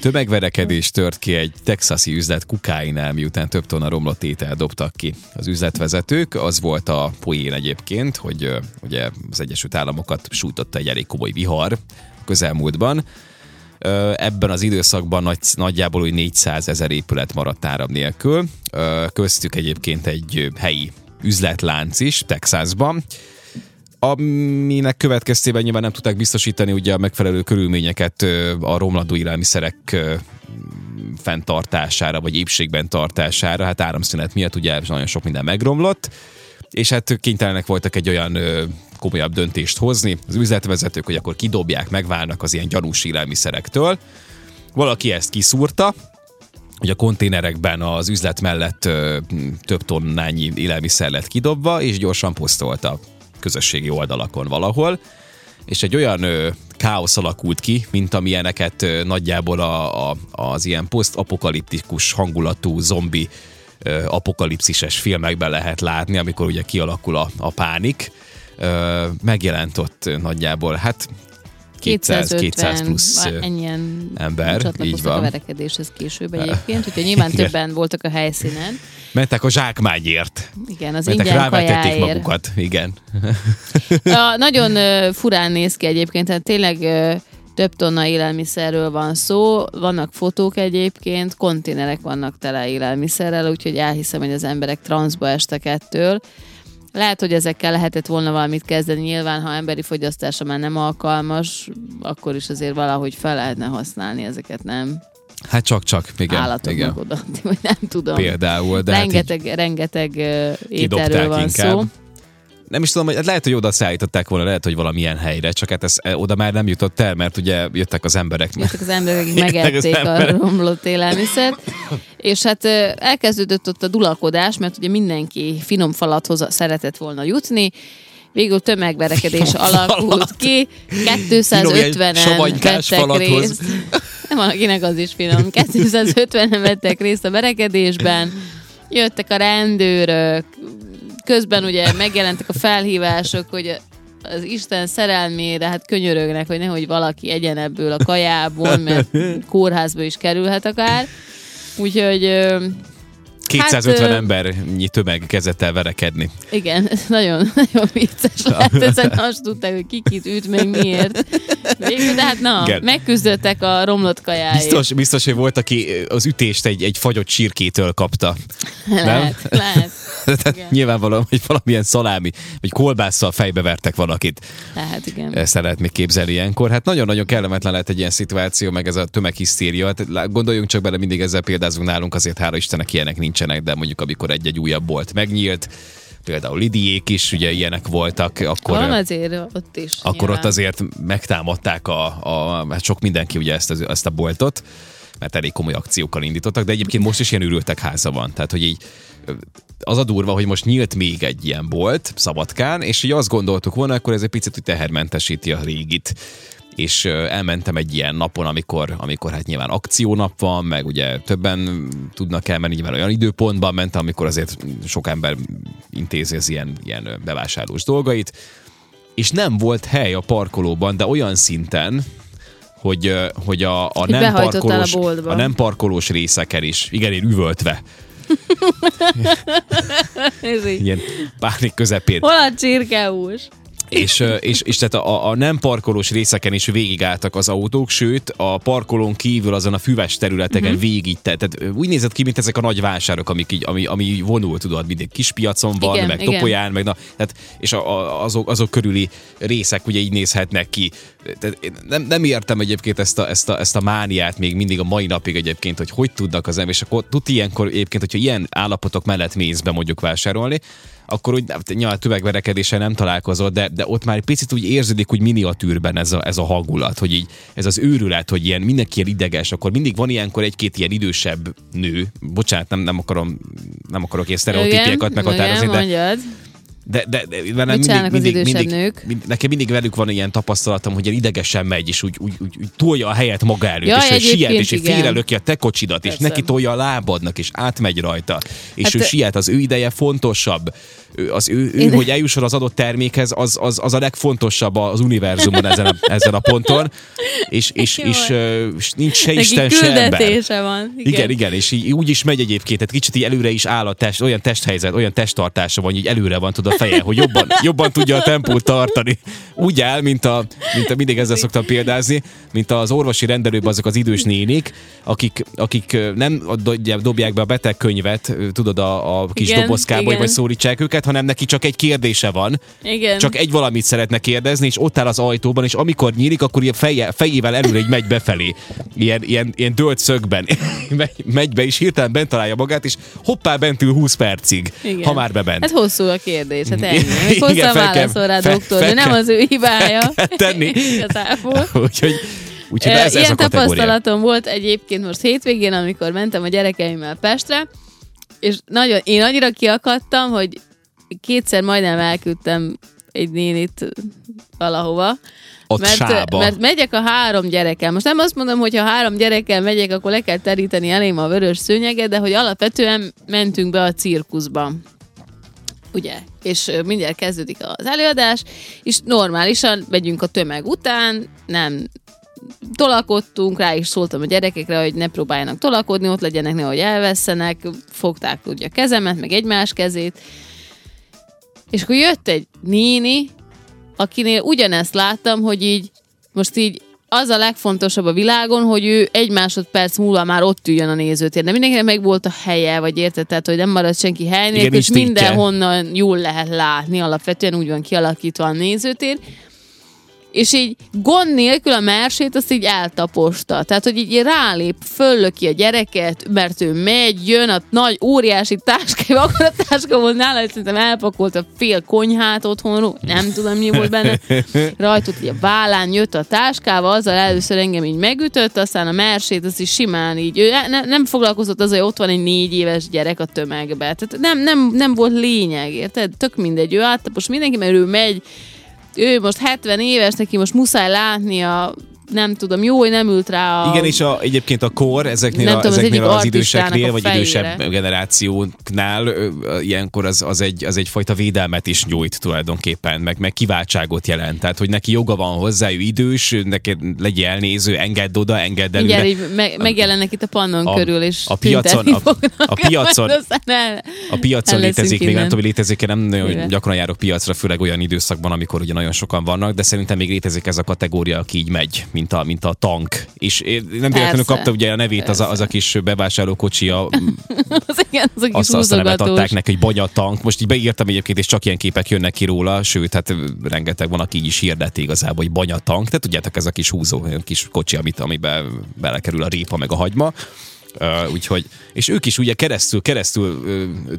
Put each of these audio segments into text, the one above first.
Tömegverekedés tört ki egy texasi üzlet kukáinál, miután több tonna romlott étel dobtak ki az üzletvezetők. Az volt a poén egyébként, hogy ö, ugye az Egyesült Államokat sújtotta egy elég komoly vihar közelmúltban. Ebben az időszakban nagy, nagyjából úgy 400 ezer épület maradt áram nélkül. Köztük egyébként egy helyi üzletlánc is Texasban aminek következtében nyilván nem tudták biztosítani ugye a megfelelő körülményeket a romladó élelmiszerek fenntartására, vagy épségben tartására, hát áramszünet miatt ugye nagyon sok minden megromlott, és hát kénytelenek voltak egy olyan komolyabb döntést hozni, az üzletvezetők, hogy akkor kidobják, megválnak az ilyen gyanús élelmiszerektől. Valaki ezt kiszúrta, hogy a konténerekben az üzlet mellett több tonnányi élelmiszer lett kidobva, és gyorsan posztolta közösségi oldalakon valahol, és egy olyan ö, káosz alakult ki, mint amilyeneket ö, nagyjából a, a, az ilyen posztapokaliptikus hangulatú zombi ö, apokalipszises filmekben lehet látni, amikor ugye kialakul a, a pánik. Ö, megjelent ott nagyjából, hát 200, 200 plusz ennyien ember, így van. a verekedéshez később egyébként, úgyhogy nyilván Igen. többen voltak a helyszínen. Mentek a zsákmányért. Igen, az Mentek, ingyen kajáért. magukat. Igen. A, nagyon furán néz ki egyébként, tehát tényleg több tonna élelmiszerről van szó, vannak fotók egyébként, konténerek vannak tele élelmiszerrel, úgyhogy elhiszem, hogy az emberek transzba estek ettől. Lehet, hogy ezekkel lehetett volna valamit kezdeni, nyilván, ha emberi fogyasztása már nem alkalmas, akkor is azért valahogy fel lehetne használni ezeket, nem? Hát csak-csak, igen. Állatoknak igen. odaadni, vagy nem tudom. Például, de hát rengeteg, rengeteg ö, kidobták ételről van inkább. szó. nem is tudom, hogy hát lehet, hogy oda szállították volna, lehet, hogy valamilyen helyre, csak hát ez e, oda már nem jutott el, mert ugye jöttek az emberek. Jöttek az emberek, akik megették a emberek. romlott élelmiszert, és hát elkezdődött ott a dulakodás, mert ugye mindenki finom falathoz szeretett volna jutni, Végül tömegverekedés alakult ki, Finom, ilyen 250-en savanykás vettek részt. Nem, valakinek az is finom. 250-en vettek részt a verekedésben, jöttek a rendőrök, közben ugye megjelentek a felhívások, hogy az Isten szerelmére, hát könyörögnek, hogy nehogy valaki egyen ebből a kajából, mert kórházba is kerülhet akár. Úgyhogy 250 Hát, embernyi tömeg kezdett el verekedni. igen, nagyon, nagyon vicces lehet, ezen azt tudták, hogy ki kit üt, meg miért. Végül, de hát na, Igen. megküzdöttek a romlott kajáért. Biztos, biztos, hogy volt, aki az ütést egy, egy fagyott csirkétől kapta. lehet, lehet, Tehát Igen. nyilvánvalóan, hogy valamilyen szalámi, vagy kolbásszal fejbe vertek valakit. lehet, igen. Ezt el lehet még képzelni ilyenkor. Hát nagyon-nagyon kellemetlen lehet egy ilyen szituáció, meg ez a tömeghisztéria. Hát gondoljunk csak bele, mindig ezzel példázunk nálunk, azért hála Istennek ilyenek nincsenek, de mondjuk amikor egy-egy újabb bolt megnyílt, például Lidiék is, ugye ilyenek voltak, akkor... Van azért ott is. akkor nyilván. ott azért megtámadták a, a hát sok mindenki ugye ezt, az, ezt a boltot, mert elég komoly akciókkal indítottak, de egyébként most is ilyen ürültek háza van. Tehát, hogy így az a durva, hogy most nyílt még egy ilyen bolt Szabadkán, és így azt gondoltuk volna, akkor ez egy picit hogy tehermentesíti a régit és elmentem egy ilyen napon, amikor, amikor hát nyilván akciónap van, meg ugye többen tudnak elmenni, nyilván olyan időpontban mentem, amikor azért sok ember intézi az ilyen, ilyen bevásárlós dolgait, és nem volt hely a parkolóban, de olyan szinten, hogy, hogy a, a, nem, parkolós, a a nem parkolós részeken is, igen, én üvöltve, Ez így. ilyen pánik közepén. Hol a csirkehús? És, és, és tehát a, a nem parkolós részeken is végigálltak az autók, sőt a parkolón kívül azon a füves területeken uh-huh. végig, te- tehát úgy nézett ki, mint ezek a nagy vásárok, amik így, ami, ami vonul, tudod, mindig kispiacon van, Igen, meg igen. topolyán, meg na, tehát, és a, a, azok, azok körüli részek ugye így nézhetnek ki. Tehát nem, nem értem egyébként ezt a, ezt, a, ezt a mániát még mindig a mai napig egyébként, hogy hogy tudnak az ember, és akkor tud ilyenkor egyébként, hogyha ilyen állapotok mellett mész be mondjuk vásárolni, akkor úgy nyilván tömegverekedéssel nem találkozott, de, de ott már egy picit úgy érződik, úgy miniatűrben ez a, ez a hangulat, hogy így ez az őrület, hogy ilyen mindenki ilyen ideges, akkor mindig van ilyenkor egy-két ilyen idősebb nő, bocsánat, nem, nem akarom, nem akarok ilyen sztereotípiákat meghatározni, de, mondjad. De, de, de velem Mit csinálnak az idősebb mindig, nők? Mind, nekem mindig velük van ilyen tapasztalatom, hogy ilyen idegesen megy, és úgy, úgy, úgy, úgy tolja a helyet maga előtt, Ja, és hogy egyébként siet, és félrelöki a te kocsidat, és Persze. neki tolja a lábadnak, és átmegy rajta. És Hát, ő ö- siet, az ő ideje fontosabb. Ő, az ő, ő Én- hogy eljusson az adott termékhez, az, az, az a legfontosabb az univerzumon ezen a, ezen a ponton, és, és, és, ö, és nincs se Neki Isten, se ember. van. Igen, Igen, igen, és így, úgy is megy egyébként, tehát kicsit így előre is áll a test, olyan testhelyzet, olyan testtartása van, hogy így előre van tud a feje, hogy jobban, jobban tudja a tempót tartani. Úgy áll, mint a, mint a mindig ezzel szoktam példázni, mint az orvosi rendelőben azok az idős nénik, akik, akik nem dobják- be a betegkönyvet, ö, tudod, a, a kis Igen, dobozkába, igen. vagy szólítsák őket, hanem neki csak egy kérdése van, Igen. csak egy valamit szeretne kérdezni, és ott áll az ajtóban, és amikor nyílik, akkor ilyen feje, fejével előre így megy befelé. Ilyen, ilyen, ilyen dölt szögben. Megy- be, és hirtelen bent találja magát, és hoppá, bent ül 20 percig, Igen. ha már bebent. Hát hosszú a kérdés, hát ennyi. Igen, fel kell- válaszol rá, fel- doktor, fel nem az ő hibája. tenni. Úgyhogy úgyhogy ez, ez Ilyen a kategória. tapasztalatom volt egyébként most hétvégén, amikor mentem a gyerekeimmel Pestre, és nagyon, én annyira kiakadtam, hogy kétszer majdnem elküldtem egy nénit valahova. Ott mert, sába. mert megyek a három gyerekkel. Most nem azt mondom, hogy ha három gyerekkel megyek, akkor le kell teríteni elém a vörös szőnyeget, de hogy alapvetően mentünk be a cirkuszba. Ugye? És mindjárt kezdődik az előadás, és normálisan megyünk a tömeg után, nem tolakodtunk, rá is szóltam a gyerekekre, hogy ne próbáljanak tolakodni, ott legyenek, nehogy elvesztenek, fogták ugye a kezemet, meg egymás kezét, és akkor jött egy néni, akinél ugyanezt láttam, hogy így most így az a legfontosabb a világon, hogy ő egy másodperc múlva már ott üljön a nézőtér. De mindenkinek meg volt a helye, vagy érted, tehát, hogy nem marad senki hely nélkül, és mindenhonnan jól lehet látni, alapvetően úgy van kialakítva a nézőtér. És így gond nélkül a mersét azt így eltaposta. Tehát, hogy így rálép, föllöki a gyereket, mert ő megy, jön a nagy óriási táskája, akkor a táska volt nála, hogy szerintem elpakolt a fél konyhát otthonról, nem tudom mi volt benne. Rajtot így a vállán jött a táskával, azzal először engem így megütött, aztán a mersét az is simán így, ő ne, nem foglalkozott az, hogy ott van egy négy éves gyerek a tömegbe. Tehát nem, nem, nem volt lényeg, érted? Tök mindegy, ő áttapos mindenki, mert ő megy, ő most 70 éves, neki most muszáj látnia, nem tudom, jó, hogy nem ült rá a... Igen, és a, egyébként a kor ezeknél, Nem a, tudom, az ezeknél egyik az időseknél, vagy fejére. idősebb generációknál ilyenkor az, az, egy, az egyfajta védelmet is nyújt tulajdonképpen, meg, meg kiváltságot jelent. Tehát, hogy neki joga van hozzá, ő idős, neki legyél elnéző, engedd oda, engedd. Mindjárt így me- megjelennek itt a pannon A- körül, és a piacon- a- a piacon- aztán el, A piacon létezik, még nem innen. tudom, hogy létezik nem nagyon Igen. gyakran járok piacra, főleg olyan időszakban, amikor ugye nagyon sokan vannak, de szerintem még létezik ez a kategória, aki így megy, mint a, mint a tank. És én nem véletlenül kapta ugye a nevét az a, az a kis bevásárlókocsi, a, az, igen, az a azt, azt a nevet adták neki, hogy banyatank. Most így beírtam egyébként, és csak ilyen képek jönnek ki róla, sőt, hát rengeteg van, aki így is hirdeti igazából, hogy banyatank. Tehát tudjátok, ez a kis húzó, kis kocsi, amit, amiben belekerül a répa meg a hagyma. Uh, úgyhogy, és ők is ugye keresztül, keresztül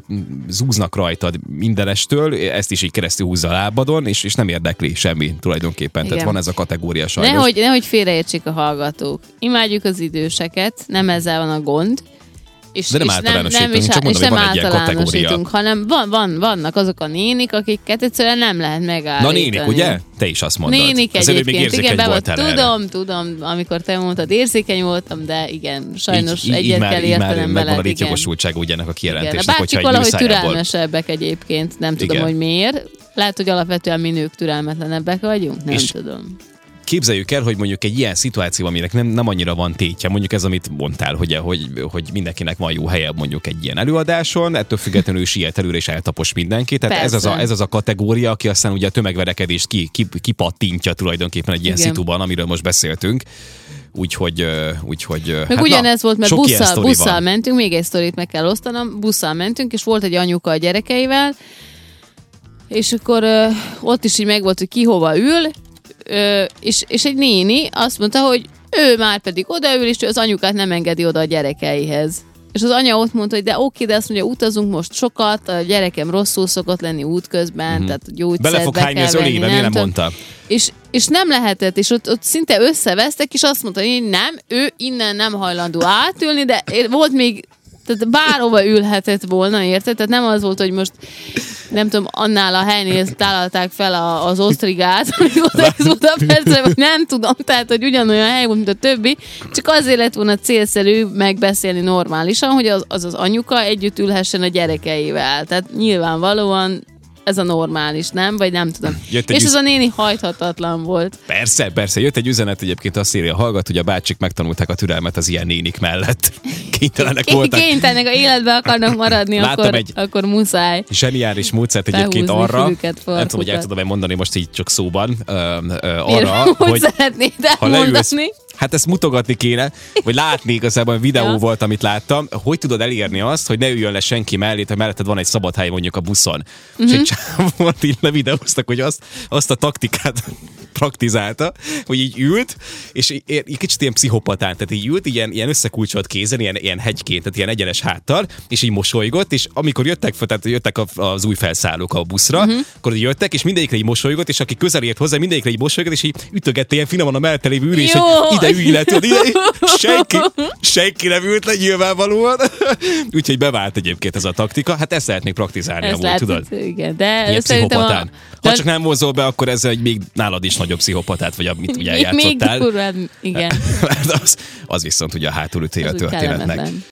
uh, zúznak rajtad mindenestől, ezt is így keresztül húzza a lábadon, és, és nem érdekli semmi tulajdonképpen. Tehát Igen. van ez a kategória sajnos. Nehogy, nehogy félreértsék a hallgatók. Imádjuk az időseket, nem ezzel van a gond. És, De nem és általánosítunk, és, csak mondom, és hogy nem van egy ilyen hanem van, van, vannak azok a nénik, akiket egyszerűen nem lehet Na megállítani. nénik, ugye? Te is azt mondod. Nénik Az egyébként, igen, be volt, erre. tudom, tudom, amikor te mondtad, érzékeny voltam, de igen, sajnos így, egyet így kell értenem megvan a veled, igen. létjogosultsága ugye ennek a igen. Kijelentésnek, hogyha bácsik egy valahogy türelmesebbek egyébként, nem tudom, Igen. hogy miért. Lehet, hogy alapvetően mi nők türelmetlenebbek vagyunk, nem És- tudom. Képzeljük el, hogy mondjuk egy ilyen szituáció, aminek nem, nem annyira van tétje, mondjuk ez, amit mondtál, hogy, hogy, hogy mindenkinek van jó helye mondjuk egy ilyen előadáson, ettől függetlenül siet előre és eltapos mindenki. Tehát ez az, a, ez az a kategória, aki aztán ugye a tömegverekedést ki, ki, kipattintja tulajdonképpen egy ilyen Igen. szituban, amiről most beszéltünk. Úgyhogy, úgyhogy Meg hát ugyanez volt, mert busszal, busszal van. mentünk, még egy sztorit meg kell osztanom, busszal mentünk, és volt egy anyuka a gyerekeivel, és akkor ö, ott is így megvolt, hogy ki hova ül, ö, és, és egy néni azt mondta, hogy ő már pedig odaül, és ő az anyukát nem engedi oda a gyerekeihez. És az anya ott mondta, hogy de oké, de azt mondja, utazunk most sokat, a gyerekem rosszul szokott lenni útközben, mm-hmm. tehát gyógyszert Bele fog be hányni az ölébe, mi nem mondta? És, és nem lehetett, és ott, ott szinte összevesztek, és azt mondta, hogy nem, ő innen nem hajlandó átülni, de volt még Tehát bárhova ülhetett volna, érted? Tehát nem az volt, hogy most nem tudom, annál a helynél találták fel a, az osztrigát, amikor ez Budapestre, vagy nem tudom, tehát, hogy ugyanolyan hely volt, mint a többi, csak azért lett volna célszerű megbeszélni normálisan, hogy az az, az anyuka együtt ülhessen a gyerekeivel. Tehát nyilvánvalóan ez a normális, nem? Vagy nem tudom. Jött És üz- ez a néni hajthatatlan volt. Persze, persze. Jött egy üzenet egyébként azt írja, hallgat, hogy a bácsik megtanulták a türelmet az ilyen nénik mellett. Kénytelenek voltak. Kénytelenek, ha életbe akarnak maradni, Láttam akkor, egy- akkor muszáj. Zseniális módszert egyébként arra, fülüket, nem tudom, hogy el tudom-e mondani most így csak szóban, ö, ö, Miért? arra, hogy, hogy szeretnéd ha leülsz? Hát ezt mutogatni kéne, vagy látni igazából videó Ja. volt, amit láttam, hogy tudod elérni azt, hogy ne üljön le senki mellé, ha melletted van egy szabad hely mondjuk a buszon. Mhm. És egy csávót így levideóztak, hogy azt, azt a taktikát praktizálta, hogy így ült, és í- egy kicsit ilyen pszichopatán, tehát így ült, ilyen, ilyen összekulcsolt kézen, ilyen, ilyen hegyként, tehát ilyen egyenes háttal, és így mosolygott, és amikor jöttek, fel, tehát jöttek az új felszállók a buszra, Mhm. uh-huh. akkor így jöttek, és mindegyikre így mosolygott, és aki közel ért hozzá, mindegyikre így mosolygott, és így ütögette ilyen finoman a mellette lévő ülés, Jó. hogy ide ülj le, tudod, ide, senki, senki nem ült le nyilvánvalóan. Úgyhogy bevált egyébként ez a taktika. Hát ezt még praktizálni, Ez amúgy, lehet, tudod? igen, de Ilyen szerintem a, pszichopatán. Ha csak nem mozol be, akkor ez egy még nálad is nagyobb pszichopatát, vagy amit ugye még, még játszottál. durvább, igen. az, az viszont ugye a hátulütője a történetnek.